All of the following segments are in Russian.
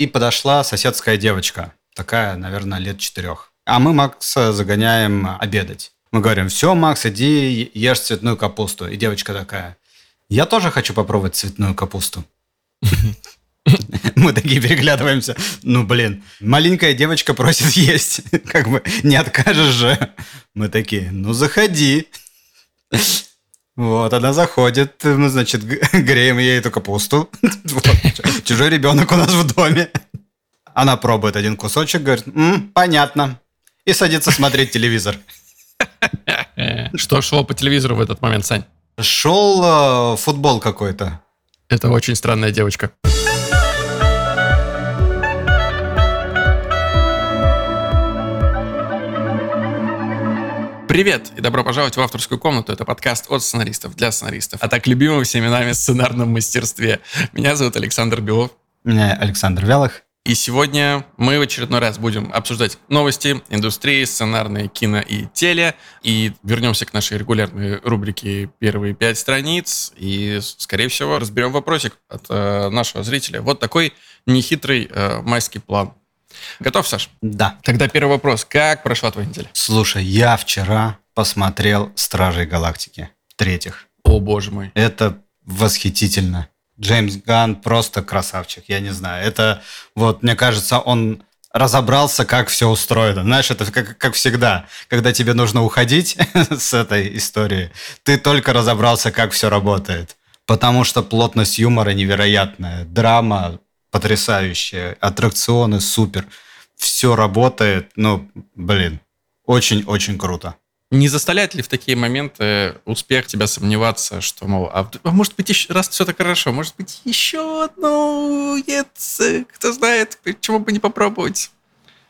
и подошла соседская девочка, такая, наверное, лет четырех. А мы Макса загоняем обедать. Мы говорим, все, Макс, иди ешь цветную капусту. И девочка такая, я тоже хочу попробовать цветную капусту. Мы такие переглядываемся. Ну, блин, маленькая девочка просит есть. Как бы не откажешь же. Мы такие, ну, заходи. Вот, она заходит, мы, значит, греем ей эту капусту. Чужой ребенок у нас в доме. Она пробует один кусочек, говорит, понятно. И садится смотреть телевизор. Что шло по телевизору в этот момент, Сань? Шел э, футбол какой-то. Это очень странная девочка. Привет и добро пожаловать в авторскую комнату. Это подкаст от сценаристов для сценаристов, а так любимым всеми нами сценарном мастерстве. Меня зовут Александр Белов. Меня Александр Вялых. И сегодня мы в очередной раз будем обсуждать новости индустрии, сценарные, кино и теле. И вернемся к нашей регулярной рубрике «Первые пять страниц». И, скорее всего, разберем вопросик от э, нашего зрителя. Вот такой нехитрый э, майский план. Готов, Саш? Да. Тогда первый вопрос. Как прошла твоя неделя? Слушай, я вчера посмотрел «Стражей Галактики» третьих. О, боже мой. Это восхитительно. Джеймс Ганн просто красавчик, я не знаю. Это вот, мне кажется, он разобрался, как все устроено. Знаешь, это как, как всегда, когда тебе нужно уходить с этой истории, ты только разобрался, как все работает. Потому что плотность юмора невероятная, драма потрясающая, аттракционы супер. Все работает, ну, блин, очень-очень круто. Не заставляет ли в такие моменты успех тебя сомневаться, что, мол, а, а может быть, еще, раз все так хорошо, может быть, еще одно, нет, кто знает, почему бы не попробовать?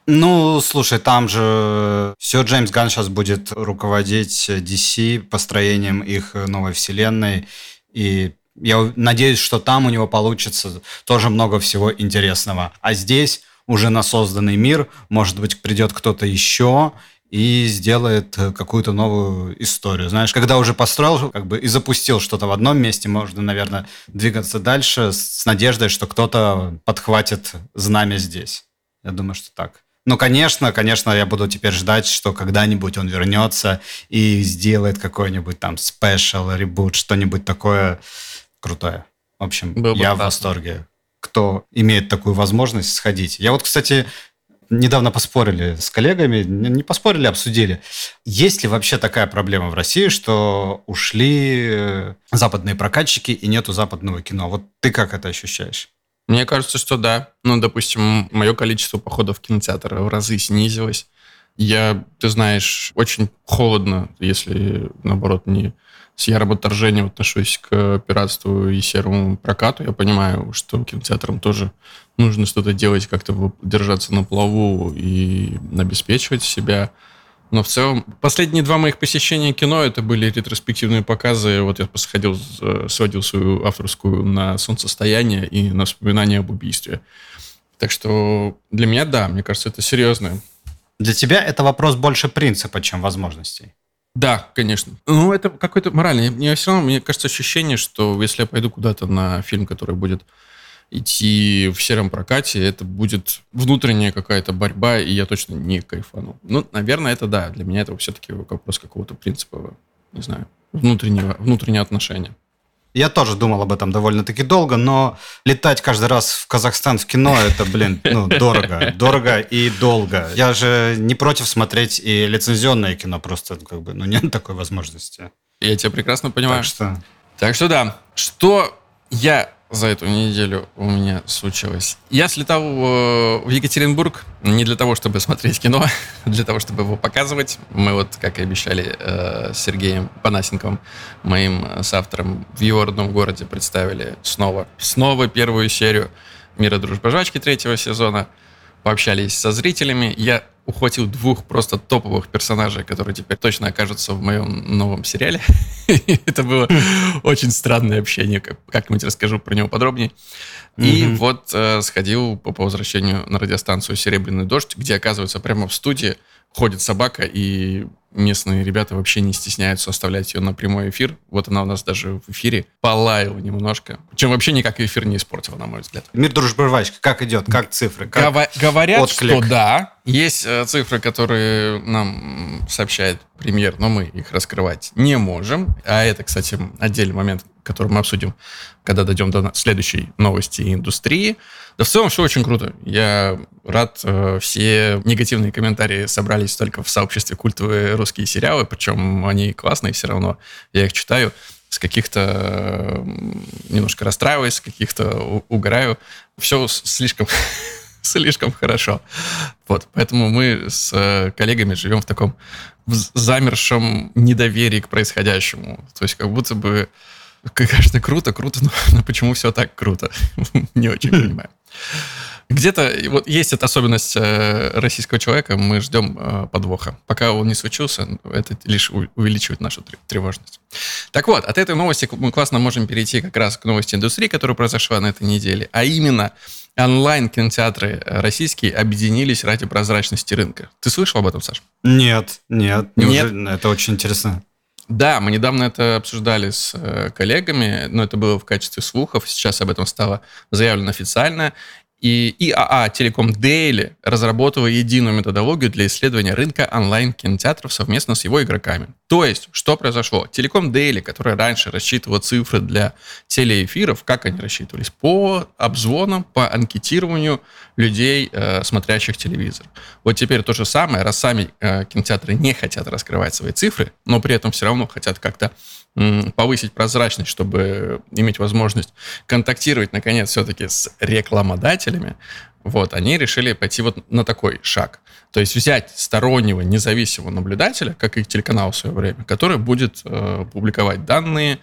Ну, слушай, там же все Джеймс Ганн сейчас будет руководить DC построением их новой вселенной, и я надеюсь, что там у него получится тоже много всего интересного. А здесь уже на созданный мир, может быть, придет кто-то еще, и сделает э, какую-то новую историю. Знаешь, когда уже построил как бы и запустил что-то в одном месте, можно, наверное, двигаться дальше с надеждой, что кто-то подхватит знамя здесь. Я думаю, что так. Ну, конечно, конечно, я буду теперь ждать, что когда-нибудь он вернется и сделает какой-нибудь там спешл, ребут, что-нибудь такое крутое. В общем, Был я в восторге кто имеет такую возможность сходить. Я вот, кстати, недавно поспорили с коллегами, не поспорили, обсудили. Есть ли вообще такая проблема в России, что ушли э, западные прокатчики и нету западного кино? Вот ты как это ощущаешь? Мне кажется, что да. Ну, допустим, мое количество походов в кинотеатр в разы снизилось. Я, ты знаешь, очень холодно, если, наоборот, не с ярым отторжением отношусь к пиратству и серому прокату. Я понимаю, что кинотеатрам тоже нужно что-то делать, как-то держаться на плаву и обеспечивать себя. Но в целом, последние два моих посещения кино, это были ретроспективные показы. Вот я посходил, сводил свою авторскую на солнцестояние и на вспоминание об убийстве. Так что для меня, да, мне кажется, это серьезно. Для тебя это вопрос больше принципа, чем возможностей. Да, конечно. Ну, это какой-то моральный. Мне все равно, мне кажется, ощущение, что если я пойду куда-то на фильм, который будет идти в сером прокате, это будет внутренняя какая-то борьба, и я точно не кайфану. Ну, наверное, это да. Для меня это все-таки вопрос какого-то принципа, не знаю, внутреннего, внутреннего отношения. Я тоже думал об этом довольно-таки долго, но летать каждый раз в Казахстан в кино, это, блин, ну, дорого. Дорого и долго. Я же не против смотреть и лицензионное кино, просто как бы, ну, нет такой возможности. Я тебя прекрасно понимаю. Так что... Так что да. Что я за эту неделю у меня случилось. Я слетал в Екатеринбург не для того, чтобы смотреть кино, а для того, чтобы его показывать. Мы вот, как и обещали э, с Сергеем Панасенковым, моим соавтором, в его родном городе представили снова, снова первую серию «Мира, дружба, жвачки» третьего сезона. Пообщались со зрителями. Я ухватил двух просто топовых персонажей, которые теперь точно окажутся в моем новом сериале. Это было очень странное общение, как-нибудь расскажу про него подробнее. И вот э, сходил по возвращению на радиостанцию «Серебряный дождь», где, оказывается, прямо в студии ходит собака, и местные ребята вообще не стесняются оставлять ее на прямой эфир. Вот она у нас даже в эфире полаяла немножко. Чем вообще никак эфир не испортила, на мой взгляд. Мир дружбы рвачка, как идет, как цифры? Как Гова- говорят, отклик? что да. Есть э, цифры, которые нам сообщает премьер, но мы их раскрывать не можем. А это, кстати, отдельный момент, который мы обсудим, когда дойдем до следующей новости индустрии. Да в целом все очень круто. Я рад. Э, все негативные комментарии собрались только в сообществе культовые русские сериалы, причем они классные все равно. Я их читаю с каких-то немножко расстраиваюсь, с каких-то угораю. Все слишком слишком хорошо. Вот, поэтому мы с э, коллегами живем в таком замершем недоверии к происходящему. То есть как будто бы, конечно, круто, круто, но, но почему все так круто? Не очень понимаю. Где-то вот есть эта особенность э, российского человека, мы ждем э, подвоха. Пока он не случился, это лишь увеличивает нашу тревожность. Так вот, от этой новости мы классно можем перейти как раз к новости индустрии, которая произошла на этой неделе, а именно онлайн-кинотеатры российские объединились ради прозрачности рынка. Ты слышал об этом, Саш? Нет, нет. Неужели? Нет. Это очень интересно. Да, мы недавно это обсуждали с э, коллегами, но это было в качестве слухов. Сейчас об этом стало заявлено официально. И ИАА Телеком Дейли разработала единую методологию для исследования рынка онлайн-кинотеатров совместно с его игроками. То есть, что произошло? Телеком Дейли, которая раньше рассчитывала цифры для телеэфиров, как они рассчитывались? По обзвонам, по анкетированию людей, э, смотрящих телевизор. Вот теперь то же самое, раз сами э, кинотеатры не хотят раскрывать свои цифры, но при этом все равно хотят как-то повысить прозрачность, чтобы иметь возможность контактировать, наконец, все-таки с рекламодателями, вот, они решили пойти вот на такой шаг. То есть взять стороннего независимого наблюдателя, как и телеканал в свое время, который будет э, публиковать данные,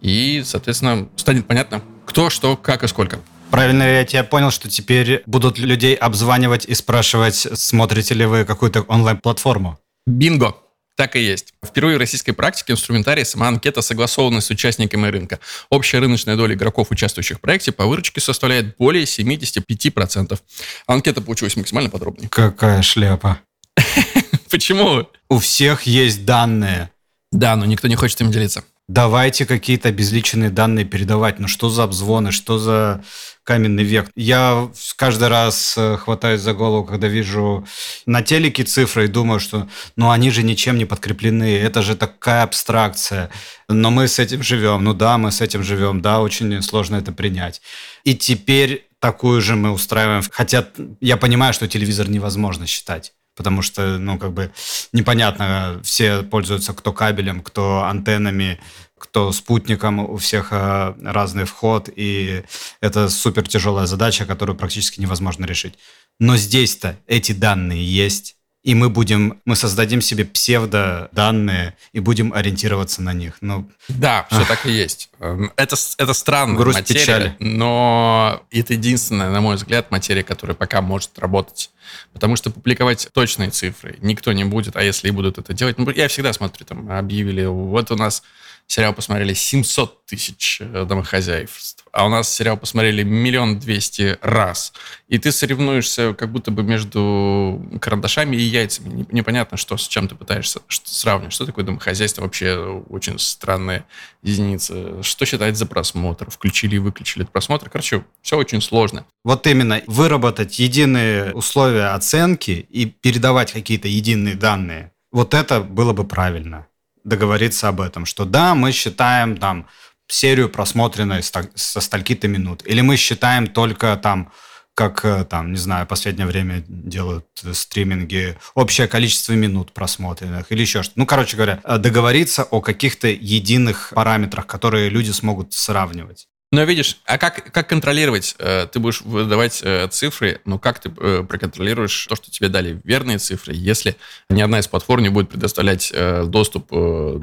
и, соответственно, станет понятно, кто, что, как и сколько. Правильно я тебя понял, что теперь будут людей обзванивать и спрашивать, смотрите ли вы какую-то онлайн-платформу? Бинго! Так и есть. Впервые в российской практике инструментарий сама анкета согласована с участниками рынка. Общая рыночная доля игроков, участвующих в проекте, по выручке составляет более 75%. Анкета получилась максимально подробной. Какая шляпа. Почему? У всех есть данные. Да, но никто не хочет им делиться. Давайте какие-то обезличенные данные передавать. Ну что за обзвоны, что за каменный век? Я каждый раз э, хватаюсь за голову, когда вижу на телеке цифры и думаю, что ну они же ничем не подкреплены. Это же такая абстракция. Но мы с этим живем. Ну да, мы с этим живем. Да, очень сложно это принять. И теперь такую же мы устраиваем. Хотя я понимаю, что телевизор невозможно считать потому что, ну, как бы непонятно, все пользуются кто кабелем, кто антеннами, кто спутником, у всех э, разный вход, и это супер тяжелая задача, которую практически невозможно решить. Но здесь-то эти данные есть, и мы будем, мы создадим себе псевдоданные и будем ориентироваться на них. Ну, да, все так и есть. Эм, это, это странная Грусть материя, печали. но это единственная, на мой взгляд, материя, которая пока может работать. Потому что публиковать точные цифры никто не будет, а если и будут это делать... Ну, я всегда смотрю, там объявили, вот у нас сериал посмотрели 700 тысяч э, домохозяйств, а у нас сериал посмотрели миллион двести раз. И ты соревнуешься как будто бы между карандашами и яйцами. Непонятно, что с чем ты пытаешься сравнивать. Что такое домохозяйство? Вообще очень странная единица. Что считать за просмотр? Включили и выключили просмотр? Короче, все очень сложно. Вот именно выработать единые условия оценки и передавать какие-то единые данные. Вот это было бы правильно договориться об этом, что да, мы считаем там серию просмотренной со стальки-то минут, или мы считаем только там как э, там, не знаю, последнее время делают стриминги, общее количество минут просмотренных или еще что-то. Ну, короче говоря, э, договориться о каких-то единых параметрах, которые люди смогут сравнивать. Но видишь, а как, как контролировать? Э, ты будешь выдавать э, цифры, но как ты э, проконтролируешь то, что тебе дали верные цифры, если ни одна из платформ не будет предоставлять доступ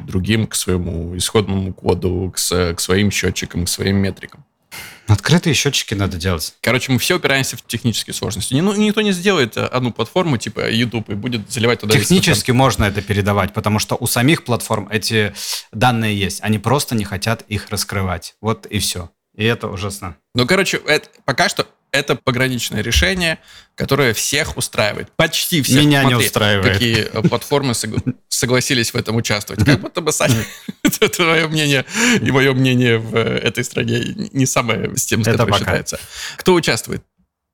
другим к своему исходному коду, к, к своим счетчикам, к своим метрикам? Открытые счетчики надо делать. Короче, мы все упираемся в технические сложности. Ну, никто не сделает одну платформу типа YouTube и будет заливать туда... Технически можно это передавать, потому что у самих платформ эти данные есть. Они просто не хотят их раскрывать. Вот и все. И это ужасно. Ну, короче, это, пока что это пограничное решение, которое всех устраивает. Почти всех. Меня Смотри, не устраивает. Какие э, платформы согласились в этом участвовать. Как будто бы, Саня, твое мнение и мое мнение в э, этой стране не самое с тем, с которым считается. Кто участвует?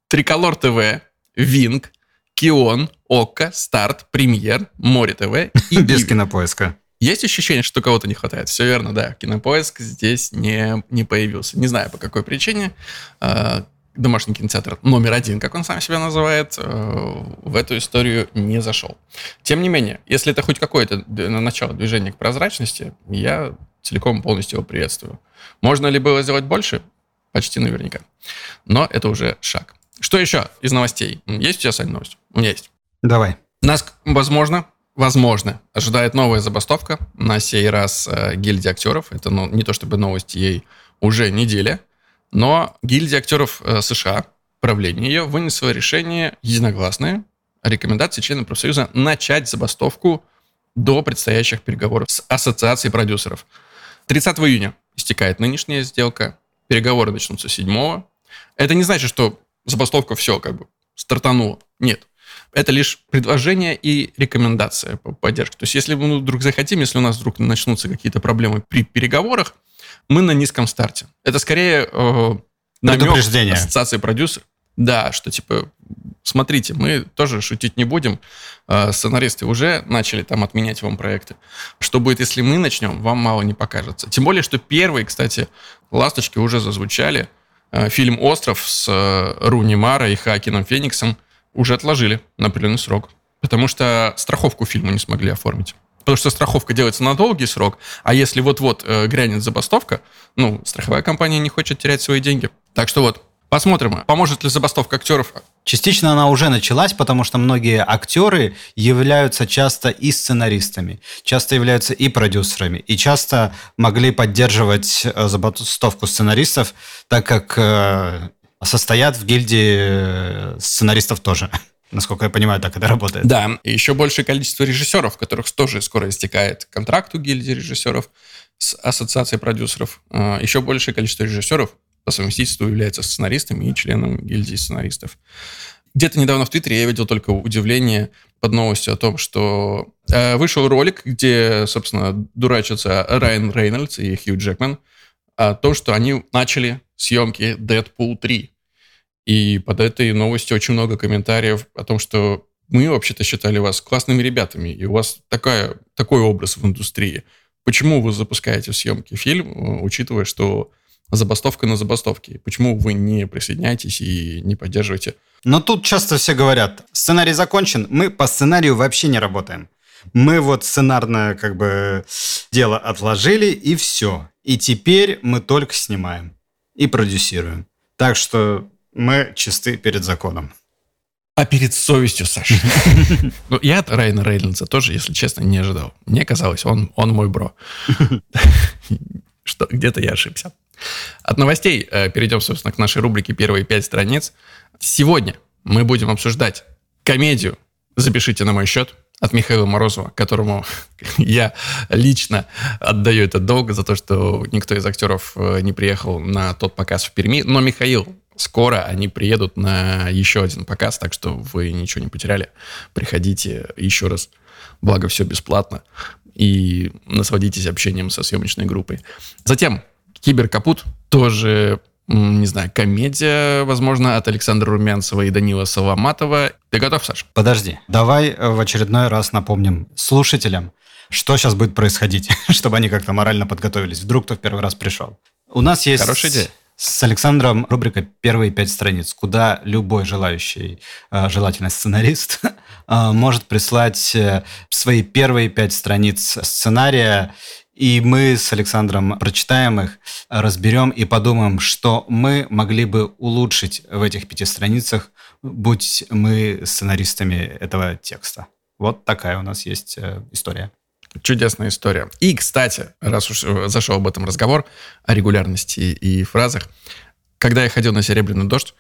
Триколор ТВ, Винг, Кион, Окко, Старт, Премьер, Море ТВ и Без кинопоиска. Есть ощущение, что кого-то не хватает? Все верно, да. Кинопоиск здесь не, не появился. Не знаю, по какой причине. А, домашний кинотеатр номер один, как он сам себя называет, э, в эту историю не зашел. Тем не менее, если это хоть какое-то начало движения к прозрачности, я целиком полностью его приветствую. Можно ли было сделать больше? Почти наверняка. Но это уже шаг. Что еще из новостей? Есть у тебя, Сань, новость? У меня есть. Давай. Нас, возможно, возможно, ожидает новая забастовка. На сей раз э, гильдия актеров. Это ну, не то чтобы новость ей уже неделя. Но гильдия актеров э, США, правление ее, вынесло решение единогласное рекомендации членам профсоюза начать забастовку до предстоящих переговоров с ассоциацией продюсеров. 30 июня истекает нынешняя сделка, переговоры начнутся 7 Это не значит, что забастовка все как бы стартанула. Нет. Это лишь предложение и рекомендация по поддержке. То есть, если мы вдруг захотим, если у нас вдруг начнутся какие-то проблемы при переговорах, мы на низком старте. Это скорее э, намек ассоциации продюсеров. Да, что типа, смотрите, мы тоже шутить не будем. Э, сценаристы уже начали там отменять вам проекты. Что будет, если мы начнем, вам мало не покажется. Тем более, что первые, кстати, ласточки уже зазвучали. Э, фильм «Остров» с э, Руни Мара и Хакином Фениксом уже отложили на определенный срок. Потому что страховку фильма не смогли оформить. Потому что страховка делается на долгий срок, а если вот-вот э, грянет забастовка, ну, страховая компания не хочет терять свои деньги. Так что вот, посмотрим, поможет ли забастовка актеров. Частично она уже началась, потому что многие актеры являются часто и сценаристами, часто являются и продюсерами, и часто могли поддерживать э, забастовку сценаристов, так как э, состоят в гильдии э, сценаристов тоже. Насколько я понимаю, так это работает. Да, и еще большее количество режиссеров, которых тоже скоро истекает контракт у гильдии режиссеров с ассоциацией продюсеров. А, еще большее количество режиссеров по совместительству является сценаристами и членом гильдии сценаристов. Где-то недавно в Твиттере я видел только удивление под новостью о том, что э, вышел ролик, где, собственно, дурачатся Райан Рейнольдс и Хью Джекман о том, что они начали съемки Deadpool 3. И под этой новостью очень много комментариев о том, что мы вообще-то считали вас классными ребятами, и у вас такая, такой образ в индустрии. Почему вы запускаете съемки фильм, э, учитывая, что забастовка на забастовке? Почему вы не присоединяетесь и не поддерживаете? Но тут часто все говорят, сценарий закончен, мы по сценарию вообще не работаем. Мы вот сценарное как бы дело отложили, и все. И теперь мы только снимаем и продюсируем. Так что мы чисты перед законом. А перед совестью, Саша. Ну, я от Райана Рейнольдса тоже, если честно, не ожидал. Мне казалось, он, он мой бро. Что где-то я ошибся. От новостей э, перейдем, собственно, к нашей рубрике «Первые пять страниц». Сегодня мы будем обсуждать комедию «Запишите на мой счет» от Михаила Морозова, которому я лично отдаю этот долг за то, что никто из актеров э, не приехал на тот показ в Перми. Но Михаил скоро они приедут на еще один показ, так что вы ничего не потеряли. Приходите еще раз. Благо, все бесплатно. И насладитесь общением со съемочной группой. Затем Киберкапут тоже не знаю, комедия, возможно, от Александра Румянцева и Данила Соломатова. Ты готов, Саш? Подожди. Давай э, в очередной раз напомним слушателям, что сейчас будет происходить, чтобы они как-то морально подготовились. Вдруг кто в первый раз пришел. У нас есть... Хорошая идея. С Александром рубрика «Первые пять страниц», куда любой желающий, э, желательно сценарист, э, может прислать свои первые пять страниц сценария, и мы с Александром прочитаем их, разберем и подумаем, что мы могли бы улучшить в этих пяти страницах, будь мы сценаристами этого текста. Вот такая у нас есть история. Чудесная история. И, кстати, раз уж э, зашел об этом разговор, о регулярности и фразах, Когда я ходил на «Серебряный дождь»,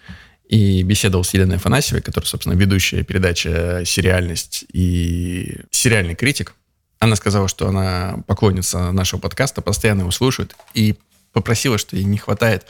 и беседовал с Еленой Афанасьевой, которая, собственно, ведущая передача «Сериальность» и сериальный критик. Она сказала, что она поклонница нашего подкаста, постоянно его слушает, и попросила, что ей не хватает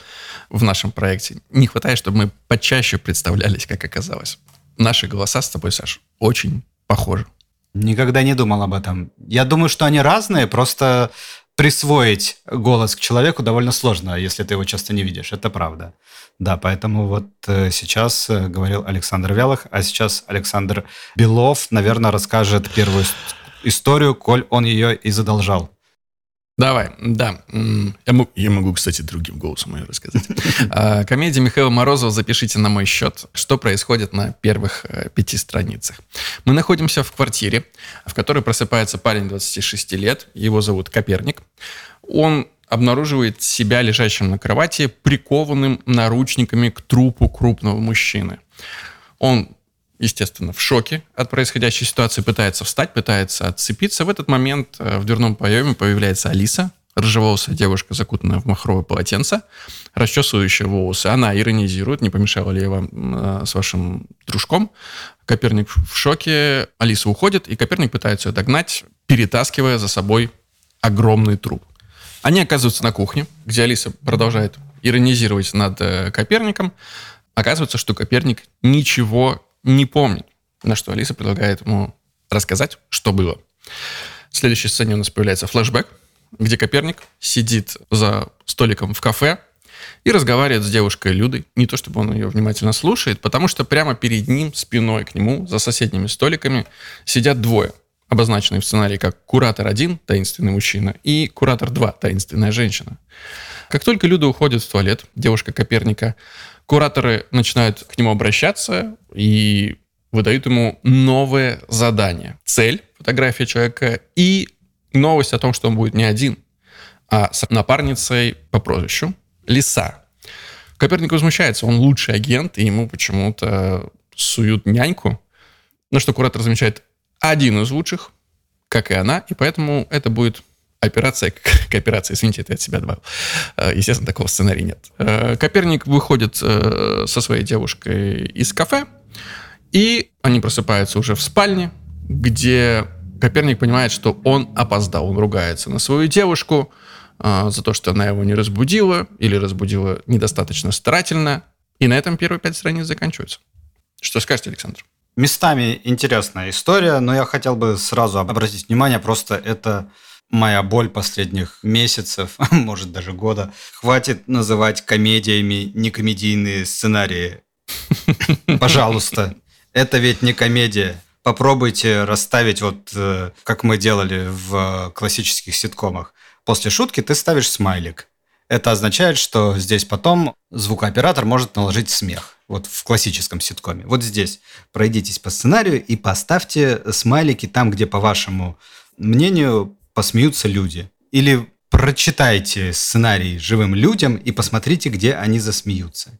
в нашем проекте. Не хватает, чтобы мы почаще представлялись, как оказалось. Наши голоса с тобой, Саш, очень похожи. Никогда не думал об этом. Я думаю, что они разные, просто присвоить голос к человеку довольно сложно, если ты его часто не видишь. Это правда. Да, поэтому вот э, сейчас э, говорил Александр Вялых, а сейчас Александр Белов, наверное, расскажет первую историю, коль он ее и задолжал. Давай, да. Я могу, я могу, кстати, другим голосом ее рассказать. А, комедия Михаила Морозова «Запишите на мой счет». Что происходит на первых э, пяти страницах? Мы находимся в квартире, в которой просыпается парень 26 лет. Его зовут Коперник. Он обнаруживает себя лежащим на кровати, прикованным наручниками к трупу крупного мужчины. Он естественно, в шоке от происходящей ситуации, пытается встать, пытается отцепиться. В этот момент э, в дверном проеме появляется Алиса, рыжеволосая девушка, закутанная в махровое полотенце, расчесывающая волосы. Она иронизирует, не помешала ли я вам э, с вашим дружком. Коперник в шоке, Алиса уходит, и Коперник пытается ее догнать, перетаскивая за собой огромный труп. Они оказываются на кухне, где Алиса продолжает иронизировать над э, Коперником. Оказывается, что Коперник ничего не помнит. На что Алиса предлагает ему рассказать, что было. В следующей сцене у нас появляется флешбэк, где Коперник сидит за столиком в кафе и разговаривает с девушкой Людой. Не то, чтобы он ее внимательно слушает, потому что прямо перед ним, спиной к нему, за соседними столиками, сидят двое, обозначенные в сценарии как куратор 1, таинственный мужчина, и куратор 2, таинственная женщина. Как только Люда уходит в туалет, девушка Коперника Кураторы начинают к нему обращаться и выдают ему новое задание. Цель, фотография человека и новость о том, что он будет не один, а с напарницей по прозвищу Лиса. Коперник возмущается, он лучший агент, и ему почему-то суют няньку. На что куратор замечает один из лучших, как и она, и поэтому это будет операция к операции, извините, это от себя добавил. Э, естественно, такого сценария нет. Э, Коперник выходит э, со своей девушкой из кафе, и они просыпаются уже в спальне, где Коперник понимает, что он опоздал. Он ругается на свою девушку за то, что она его не разбудила или разбудила недостаточно старательно. И на этом первые пять страниц заканчиваются. Что скажете, Александр? Местами интересная история, но я хотел бы сразу обратить внимание, просто это моя боль последних месяцев, может даже года. Хватит называть комедиями некомедийные сценарии. Пожалуйста. Это ведь не комедия. Попробуйте расставить вот, э, как мы делали в классических ситкомах. После шутки ты ставишь смайлик. Это означает, что здесь потом звукооператор может наложить смех. Вот в классическом ситкоме. Вот здесь пройдитесь по сценарию и поставьте смайлики там, где, по вашему мнению, посмеются люди. Или прочитайте сценарий живым людям и посмотрите, где они засмеются.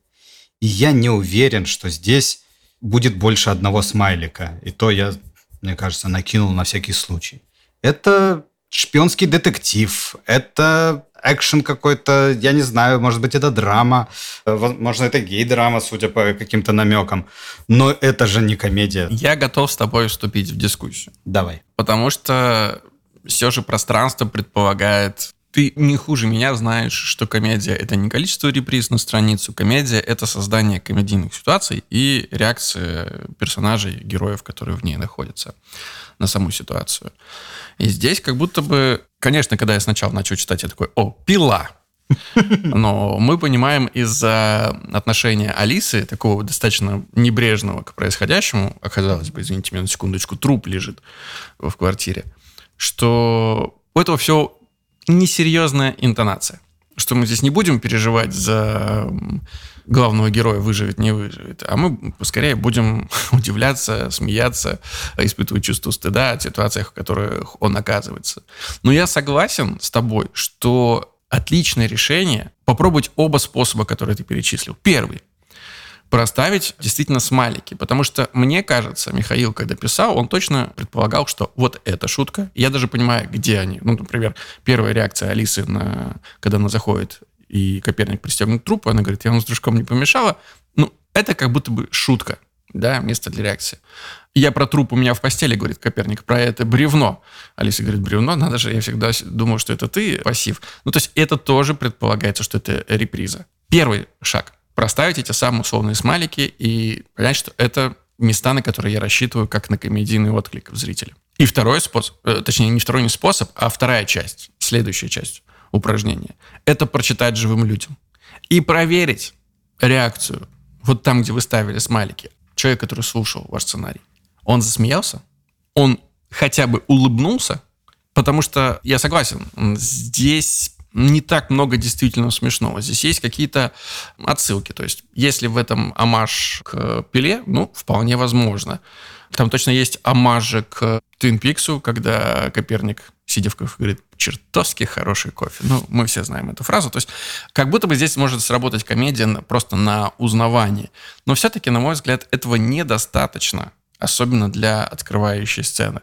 И я не уверен, что здесь будет больше одного смайлика. И то я, мне кажется, накинул на всякий случай. Это шпионский детектив, это экшен какой-то, я не знаю, может быть, это драма, возможно, это гей-драма, судя по каким-то намекам, но это же не комедия. Я готов с тобой вступить в дискуссию. Давай. Потому что все же пространство предполагает ты не хуже меня знаешь, что комедия — это не количество реприз на страницу. Комедия — это создание комедийных ситуаций и реакция персонажей, героев, которые в ней находятся, на саму ситуацию. И здесь как будто бы... Конечно, когда я сначала начал читать, я такой, о, пила! Но мы понимаем из-за отношения Алисы, такого достаточно небрежного к происходящему, оказалось бы, извините меня на секундочку, труп лежит в квартире, что у этого все несерьезная интонация. Что мы здесь не будем переживать за главного героя выживет, не выживет, а мы скорее будем удивляться, смеяться, испытывать чувство стыда от ситуациях, в которых он оказывается. Но я согласен с тобой, что отличное решение попробовать оба способа, которые ты перечислил. Первый проставить действительно смайлики. Потому что, мне кажется, Михаил, когда писал, он точно предполагал, что вот эта шутка. Я даже понимаю, где они. Ну, например, первая реакция Алисы, на, когда она заходит и Коперник пристегнут труп, она говорит, я вам с дружком не помешала. Ну, это как будто бы шутка, да, место для реакции. Я про труп у меня в постели, говорит Коперник, про это бревно. Алиса говорит, бревно, надо же, я всегда думал, что это ты, пассив. Ну, то есть это тоже предполагается, что это реприза. Первый шаг. Проставить эти самые условные смайлики и понять, что это места, на которые я рассчитываю, как на комедийный отклик в зрителя. И второй способ, э, точнее, не второй не способ, а вторая часть, следующая часть упражнения, это прочитать живым людям и проверить реакцию вот там, где вы ставили смайлики. Человек, который слушал ваш сценарий, он засмеялся, он хотя бы улыбнулся, потому что я согласен, здесь не так много действительно смешного. Здесь есть какие-то отсылки. То есть, если в этом амаш к Пеле, ну, вполне возможно. Там точно есть амажи к Твин Пиксу, когда Коперник, сидя в кофе, говорит, чертовски хороший кофе. Ну, мы все знаем эту фразу. То есть, как будто бы здесь может сработать комедия просто на узнавании. Но все-таки, на мой взгляд, этого недостаточно, особенно для открывающей сцены.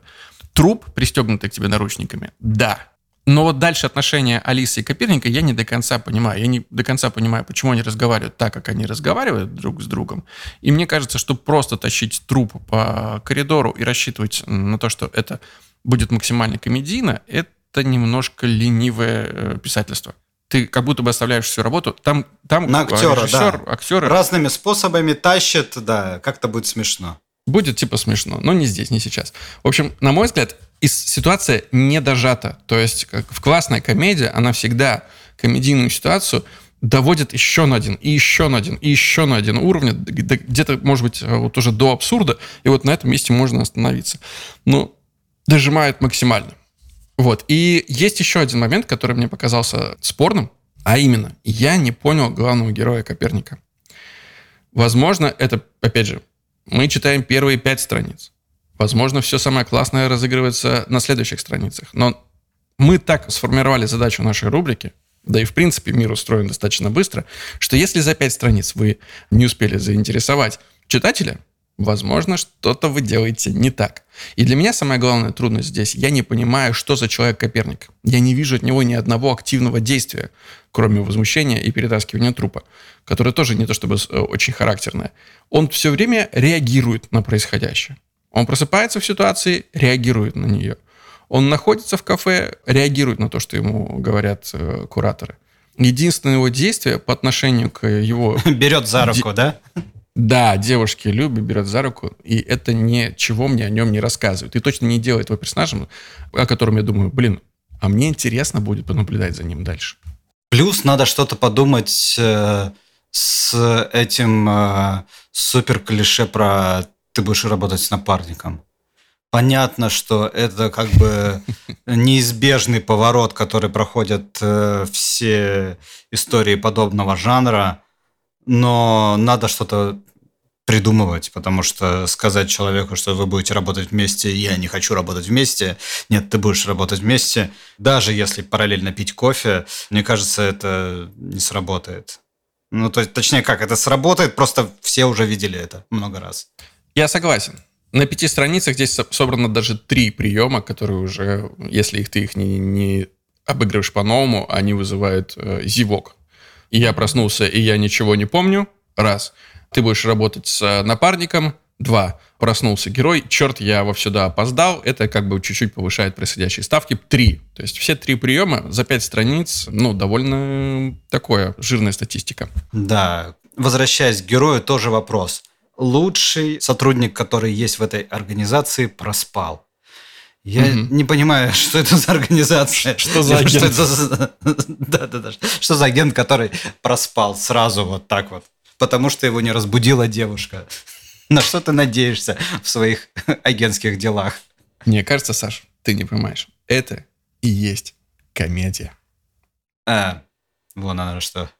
Труп, пристегнутый к тебе наручниками, да, но вот дальше отношения Алисы и Коперника я не до конца понимаю. Я не до конца понимаю, почему они разговаривают так, как они разговаривают друг с другом. И мне кажется, что просто тащить труп по коридору и рассчитывать на то, что это будет максимально комедийно, это немножко ленивое э, писательство. Ты как будто бы оставляешь всю работу. Там, там на актера, режиссер, да. актеры... Разными способами тащит, да, как-то будет смешно. Будет типа смешно, но не здесь, не сейчас. В общем, на мой взгляд, ситуация не дожата. То есть как в классной комедии она всегда комедийную ситуацию доводит еще на один, и еще на один, и еще на один уровень, где-то, может быть, вот уже до абсурда, и вот на этом месте можно остановиться. Ну, дожимает максимально. Вот. И есть еще один момент, который мне показался спорным, а именно, я не понял главного героя Коперника. Возможно, это, опять же, мы читаем первые пять страниц. Возможно, все самое классное разыгрывается на следующих страницах. Но мы так сформировали задачу нашей рубрики, да и в принципе мир устроен достаточно быстро, что если за пять страниц вы не успели заинтересовать читателя, возможно, что-то вы делаете не так. И для меня самая главная трудность здесь, я не понимаю, что за человек Коперник. Я не вижу от него ни одного активного действия, кроме возмущения и перетаскивания трупа, которое тоже не то чтобы э, очень характерное. Он все время реагирует на происходящее. Он просыпается в ситуации, реагирует на нее. Он находится в кафе, реагирует на то, что ему говорят э, кураторы. Единственное его действие по отношению к его... Берет за руку, да? Да, девушки любят, берет за руку, и это ничего мне о нем не рассказывает. И точно не делает его персонажем, о котором я думаю, блин, а мне интересно будет понаблюдать за ним дальше. Плюс надо что-то подумать э, с этим э, супер клише про ты будешь работать с напарником. Понятно, что это как бы неизбежный поворот, который проходят э, все истории подобного жанра, но надо что-то придумывать, потому что сказать человеку, что вы будете работать вместе, я не хочу работать вместе, нет, ты будешь работать вместе, даже если параллельно пить кофе, мне кажется, это не сработает. Ну, то есть, точнее, как, это сработает, просто все уже видели это много раз. Я согласен. На пяти страницах здесь собрано даже три приема, которые уже, если их ты их не, не обыгрываешь по-новому, они вызывают э, зевок. И я проснулся, и я ничего не помню. Раз. Ты будешь работать с напарником. Два. Проснулся герой. Черт, я во сюда опоздал. Это как бы чуть-чуть повышает происходящие ставки. Три. То есть все три приема за пять страниц, ну, довольно такое, жирная статистика. Да. Возвращаясь к герою, тоже вопрос лучший сотрудник, который есть в этой организации, проспал. Я угу. не понимаю, что это за организация. Что за агент? Что, это за... да, да, да. что за агент, который проспал сразу вот так вот, потому что его не разбудила девушка. На что ты надеешься в своих агентских делах? Мне кажется, Саш, ты не понимаешь. Это и есть комедия. А, вон она что.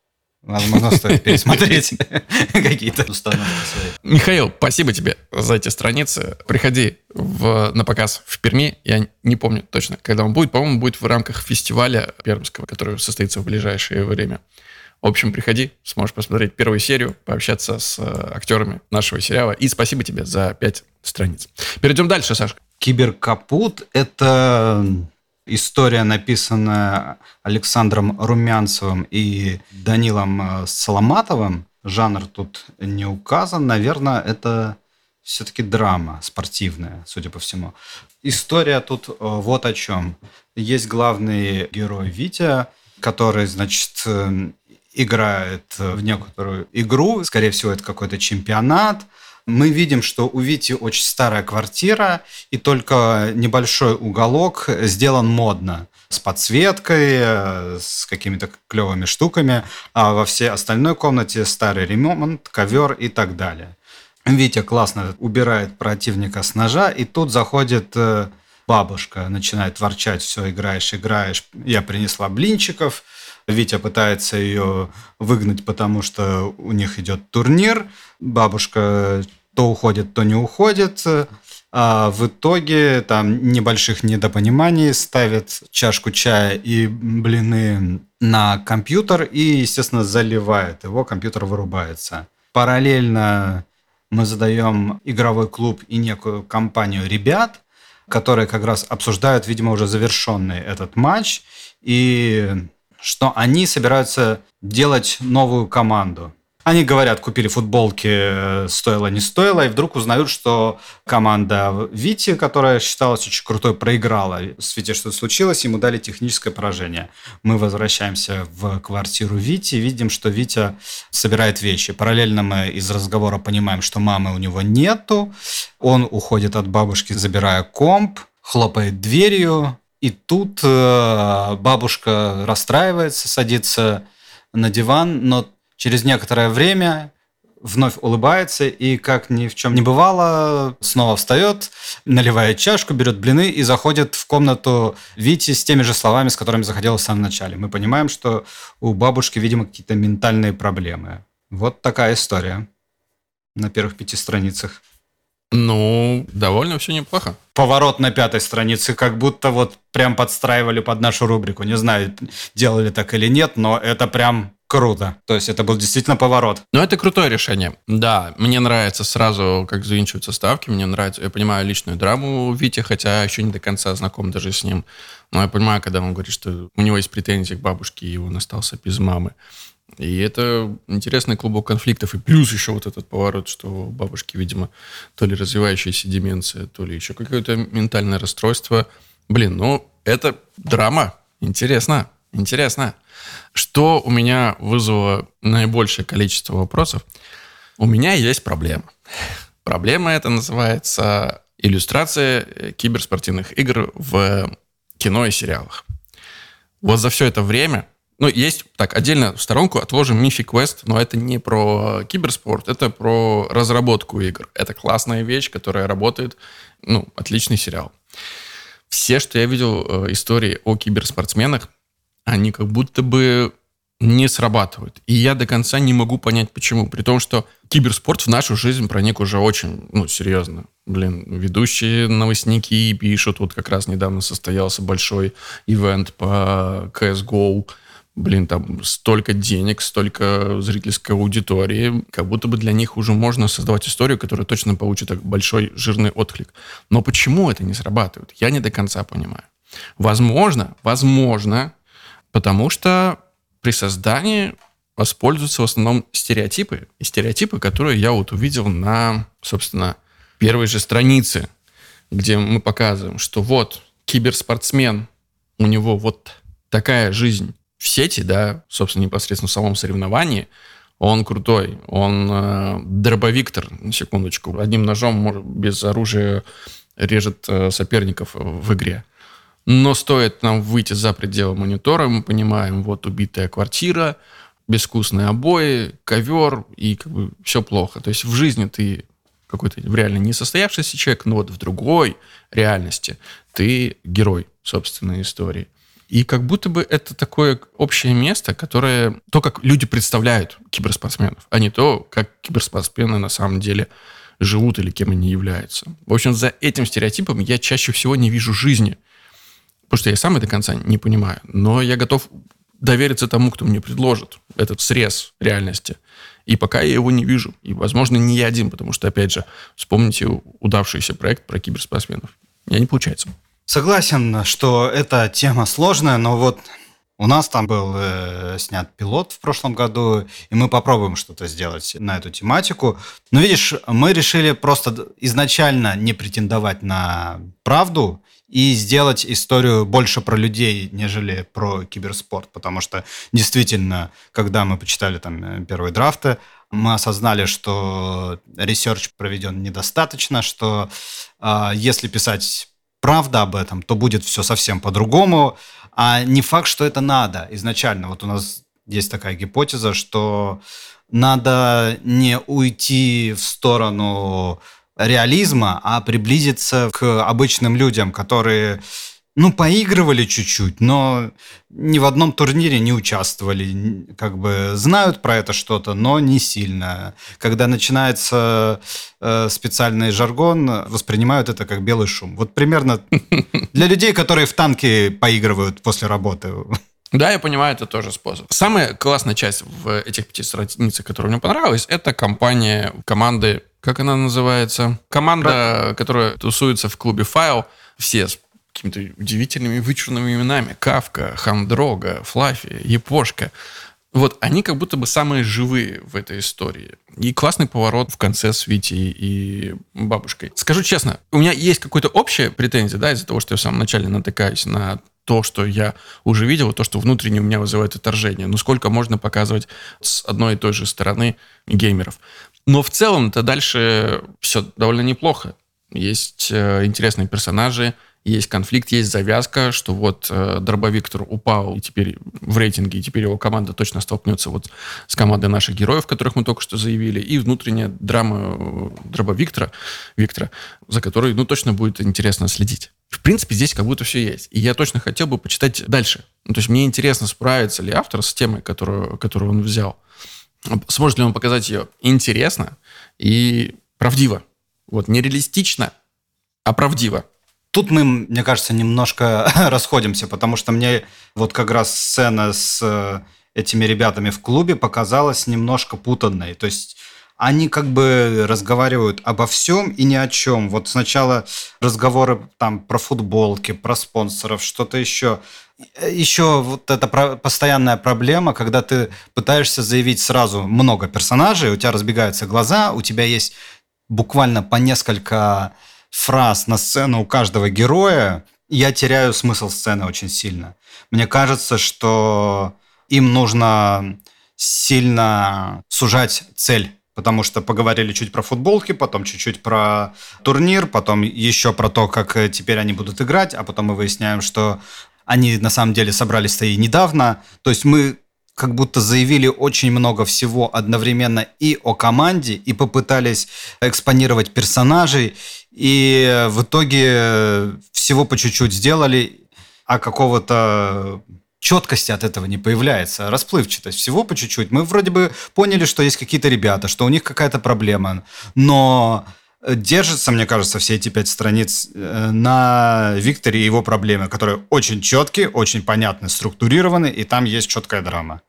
Возможно, стоит пересмотреть какие-то установки свои. Михаил, спасибо тебе за эти страницы. Приходи в, на показ в Перми. Я не помню точно, когда он будет. По-моему, будет в рамках фестиваля пермского, который состоится в ближайшее время. В общем, приходи, сможешь посмотреть первую серию, пообщаться с э, актерами нашего сериала. И спасибо тебе за пять страниц. Перейдем дальше, Саша. Киберкапут – это История, написанная Александром Румянцевым и Данилом э, Соломатовым. Жанр тут не указан. Наверное, это все-таки драма спортивная, судя по всему. История тут э, вот о чем. Есть главный герой Витя, который, значит, э, играет в некоторую игру. Скорее всего, это какой-то чемпионат мы видим, что у Вити очень старая квартира, и только небольшой уголок сделан модно с подсветкой, с какими-то клевыми штуками, а во всей остальной комнате старый ремонт, ковер и так далее. Витя классно убирает противника с ножа, и тут заходит э, бабушка, начинает ворчать, все, играешь, играешь, я принесла блинчиков, Витя пытается ее выгнать, потому что у них идет турнир. Бабушка то уходит, то не уходит. А в итоге там небольших недопониманий ставит чашку чая и блины на компьютер и, естественно, заливает его, компьютер вырубается. Параллельно мы задаем игровой клуб и некую компанию ребят, которые как раз обсуждают, видимо, уже завершенный этот матч, и что они собираются делать новую команду. Они говорят, купили футболки, э, стоило, не стоило, и вдруг узнают, что команда Вити, которая считалась очень крутой, проиграла. С Вити что-то случилось, ему дали техническое поражение. Мы возвращаемся в квартиру Вити, видим, что Витя собирает вещи. Параллельно мы из разговора понимаем, что мамы у него нету. Он уходит от бабушки, забирая комп, хлопает дверью, и тут э, бабушка расстраивается, садится на диван, но через некоторое время вновь улыбается и, как ни в чем не бывало, снова встает, наливает чашку, берет блины и заходит в комнату Вити с теми же словами, с которыми заходила в самом начале. Мы понимаем, что у бабушки, видимо, какие-то ментальные проблемы. Вот такая история на первых пяти страницах. Ну, довольно все неплохо. Поворот на пятой странице, как будто вот прям подстраивали под нашу рубрику. Не знаю, делали так или нет, но это прям круто. То есть это был действительно поворот. Ну, это крутое решение. Да, мне нравится сразу, как завинчиваются ставки. Мне нравится, я понимаю личную драму Вити, хотя еще не до конца знаком даже с ним. Но я понимаю, когда он говорит, что у него есть претензии к бабушке, и он остался без мамы. И это интересный клубок конфликтов. И плюс еще вот этот поворот, что у бабушки, видимо, то ли развивающаяся деменция, то ли еще какое-то ментальное расстройство. Блин, ну, это драма. Интересно, интересно. Что у меня вызвало наибольшее количество вопросов? У меня есть проблема. Проблема эта называется иллюстрация киберспортивных игр в кино и сериалах. Вот за все это время ну, есть, так, отдельно в сторонку отложим Mythic Quest, но это не про киберспорт, это про разработку игр. Это классная вещь, которая работает, ну, отличный сериал. Все, что я видел э, истории о киберспортсменах, они как будто бы не срабатывают. И я до конца не могу понять, почему. При том, что киберспорт в нашу жизнь проник уже очень, ну, серьезно. Блин, ведущие новостники пишут, вот как раз недавно состоялся большой ивент по CSGO, блин, там столько денег, столько зрительской аудитории, как будто бы для них уже можно создавать историю, которая точно получит большой жирный отклик. Но почему это не срабатывает? Я не до конца понимаю. Возможно, возможно, потому что при создании воспользуются в основном стереотипы. И стереотипы, которые я вот увидел на, собственно, первой же странице, где мы показываем, что вот киберспортсмен, у него вот такая жизнь, в сети, да, собственно, непосредственно в самом соревновании, он крутой, он э, дробовиктор, на секундочку, одним ножом может, без оружия режет э, соперников в игре. Но стоит нам выйти за пределы монитора, мы понимаем, вот убитая квартира, безвкусные обои, ковер, и как бы все плохо. То есть в жизни ты какой-то реально не состоявшийся человек, но вот в другой реальности ты герой собственной истории. И как будто бы это такое общее место, которое то, как люди представляют киберспортсменов, а не то, как киберспортсмены на самом деле живут или кем они являются. В общем, за этим стереотипом я чаще всего не вижу жизни. Потому что я сам и до конца не понимаю. Но я готов довериться тому, кто мне предложит этот срез реальности. И пока я его не вижу. И, возможно, не я один, потому что, опять же, вспомните удавшийся проект про киберспортсменов. Я не получается. Согласен, что эта тема сложная, но вот у нас там был э, снят пилот в прошлом году, и мы попробуем что-то сделать на эту тематику. Но видишь, мы решили просто изначально не претендовать на правду и сделать историю больше про людей, нежели про киберспорт, потому что действительно, когда мы почитали там э, первые драфты, мы осознали, что ресерч проведен недостаточно, что э, если писать правда об этом, то будет все совсем по-другому. А не факт, что это надо изначально. Вот у нас есть такая гипотеза, что надо не уйти в сторону реализма, а приблизиться к обычным людям, которые ну, поигрывали чуть-чуть, но ни в одном турнире не участвовали. Как бы знают про это что-то, но не сильно. Когда начинается э, специальный жаргон, воспринимают это как белый шум. Вот примерно для людей, которые в танке поигрывают после работы. Да, я понимаю, это тоже способ. Самая классная часть в этих пяти страницах, которая мне понравилась, это компания команды, как она называется? Команда, которая тусуется в клубе Файл. Все какими-то удивительными вычурными именами. Кавка, Хамдрога, Флафи, Япошка. Вот они как будто бы самые живые в этой истории. И классный поворот в конце с Витей и бабушкой. Скажу честно, у меня есть какая-то общая претензия, да, из-за того, что я в самом начале натыкаюсь на то, что я уже видел, то, что внутренне у меня вызывает отторжение. Ну, сколько можно показывать с одной и той же стороны геймеров. Но в целом-то дальше все довольно неплохо. Есть э, интересные персонажи, есть конфликт, есть завязка, что вот э, Дробовиктор упал и теперь в рейтинге, и теперь его команда точно столкнется вот с командой наших героев, которых мы только что заявили, и внутренняя драма э, Дробовиктора, Виктора, за которой, ну, точно будет интересно следить. В принципе, здесь как будто все есть. И я точно хотел бы почитать дальше. Ну, то есть мне интересно, справится ли автор с темой, которую, которую он взял. Сможет ли он показать ее интересно и правдиво. Вот, не реалистично, а правдиво. Тут мы, мне кажется, немножко расходимся, потому что мне вот как раз сцена с э, этими ребятами в клубе показалась немножко путанной. То есть они как бы разговаривают обо всем и ни о чем. Вот сначала разговоры там про футболки, про спонсоров, что-то еще. Еще вот эта постоянная проблема, когда ты пытаешься заявить сразу много персонажей, у тебя разбегаются глаза, у тебя есть буквально по несколько фраз на сцену у каждого героя, я теряю смысл сцены очень сильно. Мне кажется, что им нужно сильно сужать цель потому что поговорили чуть про футболки, потом чуть-чуть про турнир, потом еще про то, как э, теперь они будут играть, а потом мы выясняем, что они на самом деле собрались-то и недавно. То есть мы как будто заявили очень много всего одновременно и о команде, и попытались экспонировать персонажей, и в итоге всего по чуть-чуть сделали, а какого-то четкости от этого не появляется, расплывчатость. Всего по чуть-чуть. Мы вроде бы поняли, что есть какие-то ребята, что у них какая-то проблема, но держатся, мне кажется, все эти пять страниц э, на Викторе и его проблемы, которые очень четкие, очень понятны, структурированы, и там есть четкая драма.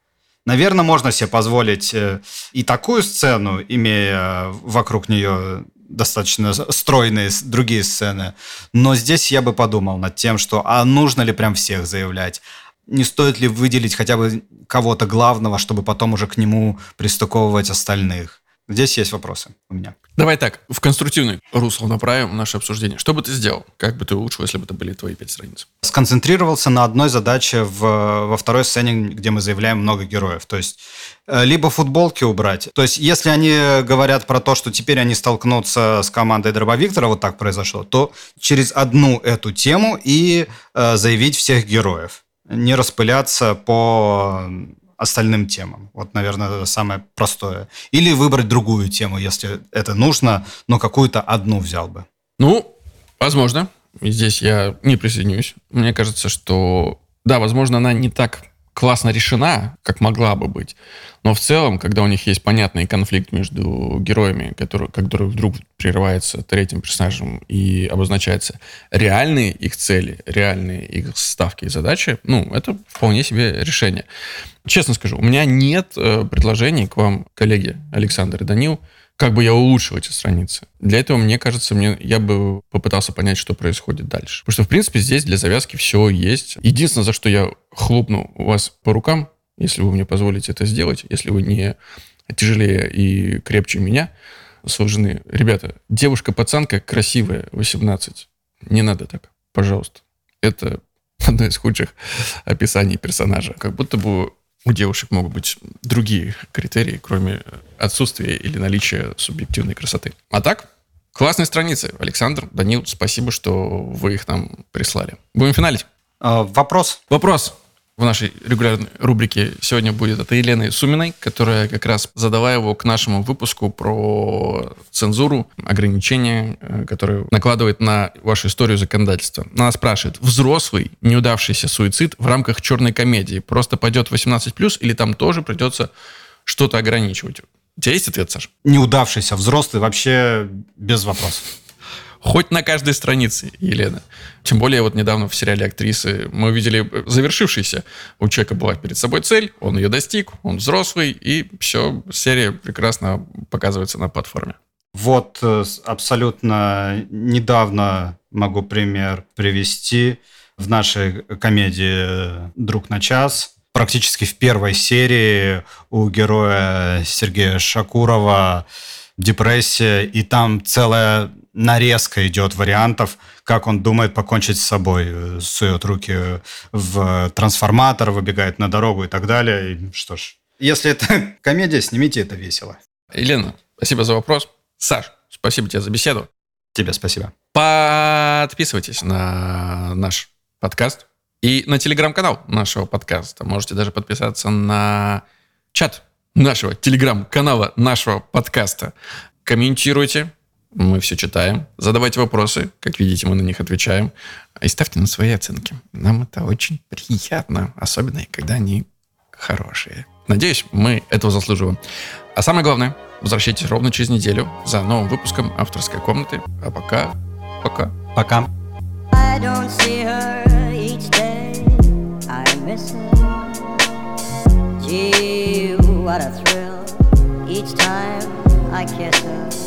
Наверное, можно себе позволить э, и такую сцену, имея вокруг нее достаточно стройные другие сцены. Но здесь я бы подумал над тем, что а нужно ли прям всех заявлять? Не стоит ли выделить хотя бы кого-то главного, чтобы потом уже к нему пристыковывать остальных? Здесь есть вопросы у меня. Давай так, в конструктивный русло направим наше обсуждение. Что бы ты сделал? Как бы ты улучшил, если бы это были твои пять страниц? Сконцентрировался на одной задаче в, во второй сцене, где мы заявляем много героев. То есть э, либо футболки убрать. То есть если они говорят про то, что теперь они столкнутся с командой Дроба Виктора, вот так произошло, то через одну эту тему и э, заявить всех героев. Не распыляться по остальным темам. Вот, наверное, это самое простое. Или выбрать другую тему, если это нужно, но какую-то одну взял бы. Ну, возможно. Здесь я не присоединюсь. Мне кажется, что да, возможно, она не так классно решена, как могла бы быть. Но в целом, когда у них есть понятный конфликт между героями, который, который вдруг прерывается третьим персонажем и обозначается реальные их цели, реальные их ставки и задачи, ну, это вполне себе решение. Честно скажу, у меня нет э, предложений к вам, коллеги Александр и Данил, как бы я улучшил эти страницы. Для этого, мне кажется, мне, я бы попытался понять, что происходит дальше. Потому что, в принципе, здесь для завязки все есть. Единственное, за что я хлопну вас по рукам, если вы мне позволите это сделать, если вы не тяжелее и крепче меня, сложены. Ребята, девушка-пацанка красивая, 18. Не надо так, пожалуйста. Это одно из худших описаний персонажа. Как будто бы у девушек могут быть другие критерии, кроме отсутствия или наличия субъективной красоты. А так, классные страницы. Александр, Данил, спасибо, что вы их нам прислали. Будем финалить. А, вопрос. Вопрос в нашей регулярной рубрике сегодня будет от Елены Суминой, которая как раз задала его к нашему выпуску про цензуру, ограничения, э, которые накладывает на вашу историю законодательства. Она спрашивает, взрослый неудавшийся суицид в рамках черной комедии просто пойдет 18+, или там тоже придется что-то ограничивать? У тебя есть ответ, Саша? Неудавшийся взрослый вообще без вопросов. Хоть на каждой странице, Елена. Тем более вот недавно в сериале «Актрисы» мы увидели завершившийся. У человека была перед собой цель, он ее достиг, он взрослый, и все, серия прекрасно показывается на платформе. Вот э, абсолютно недавно могу пример привести. В нашей комедии «Друг на час» практически в первой серии у героя Сергея Шакурова депрессия, и там целая нарезка идет вариантов, как он думает покончить с собой. Сует руки в трансформатор, выбегает на дорогу и так далее. И что ж, если это комедия, снимите это весело. Елена, спасибо за вопрос. Саш, спасибо тебе за беседу. Тебе спасибо. Подписывайтесь на наш подкаст и на телеграм-канал нашего подкаста. Можете даже подписаться на чат нашего телеграм-канала, нашего подкаста. Комментируйте, мы все читаем. Задавайте вопросы. Как видите, мы на них отвечаем. И ставьте на свои оценки. Нам это очень приятно. Особенно, когда они хорошие. Надеюсь, мы этого заслуживаем. А самое главное, возвращайтесь ровно через неделю за новым выпуском авторской комнаты. А пока, пока. Пока. I don't see her each day. I miss her. Gee, what a thrill each time I kiss her.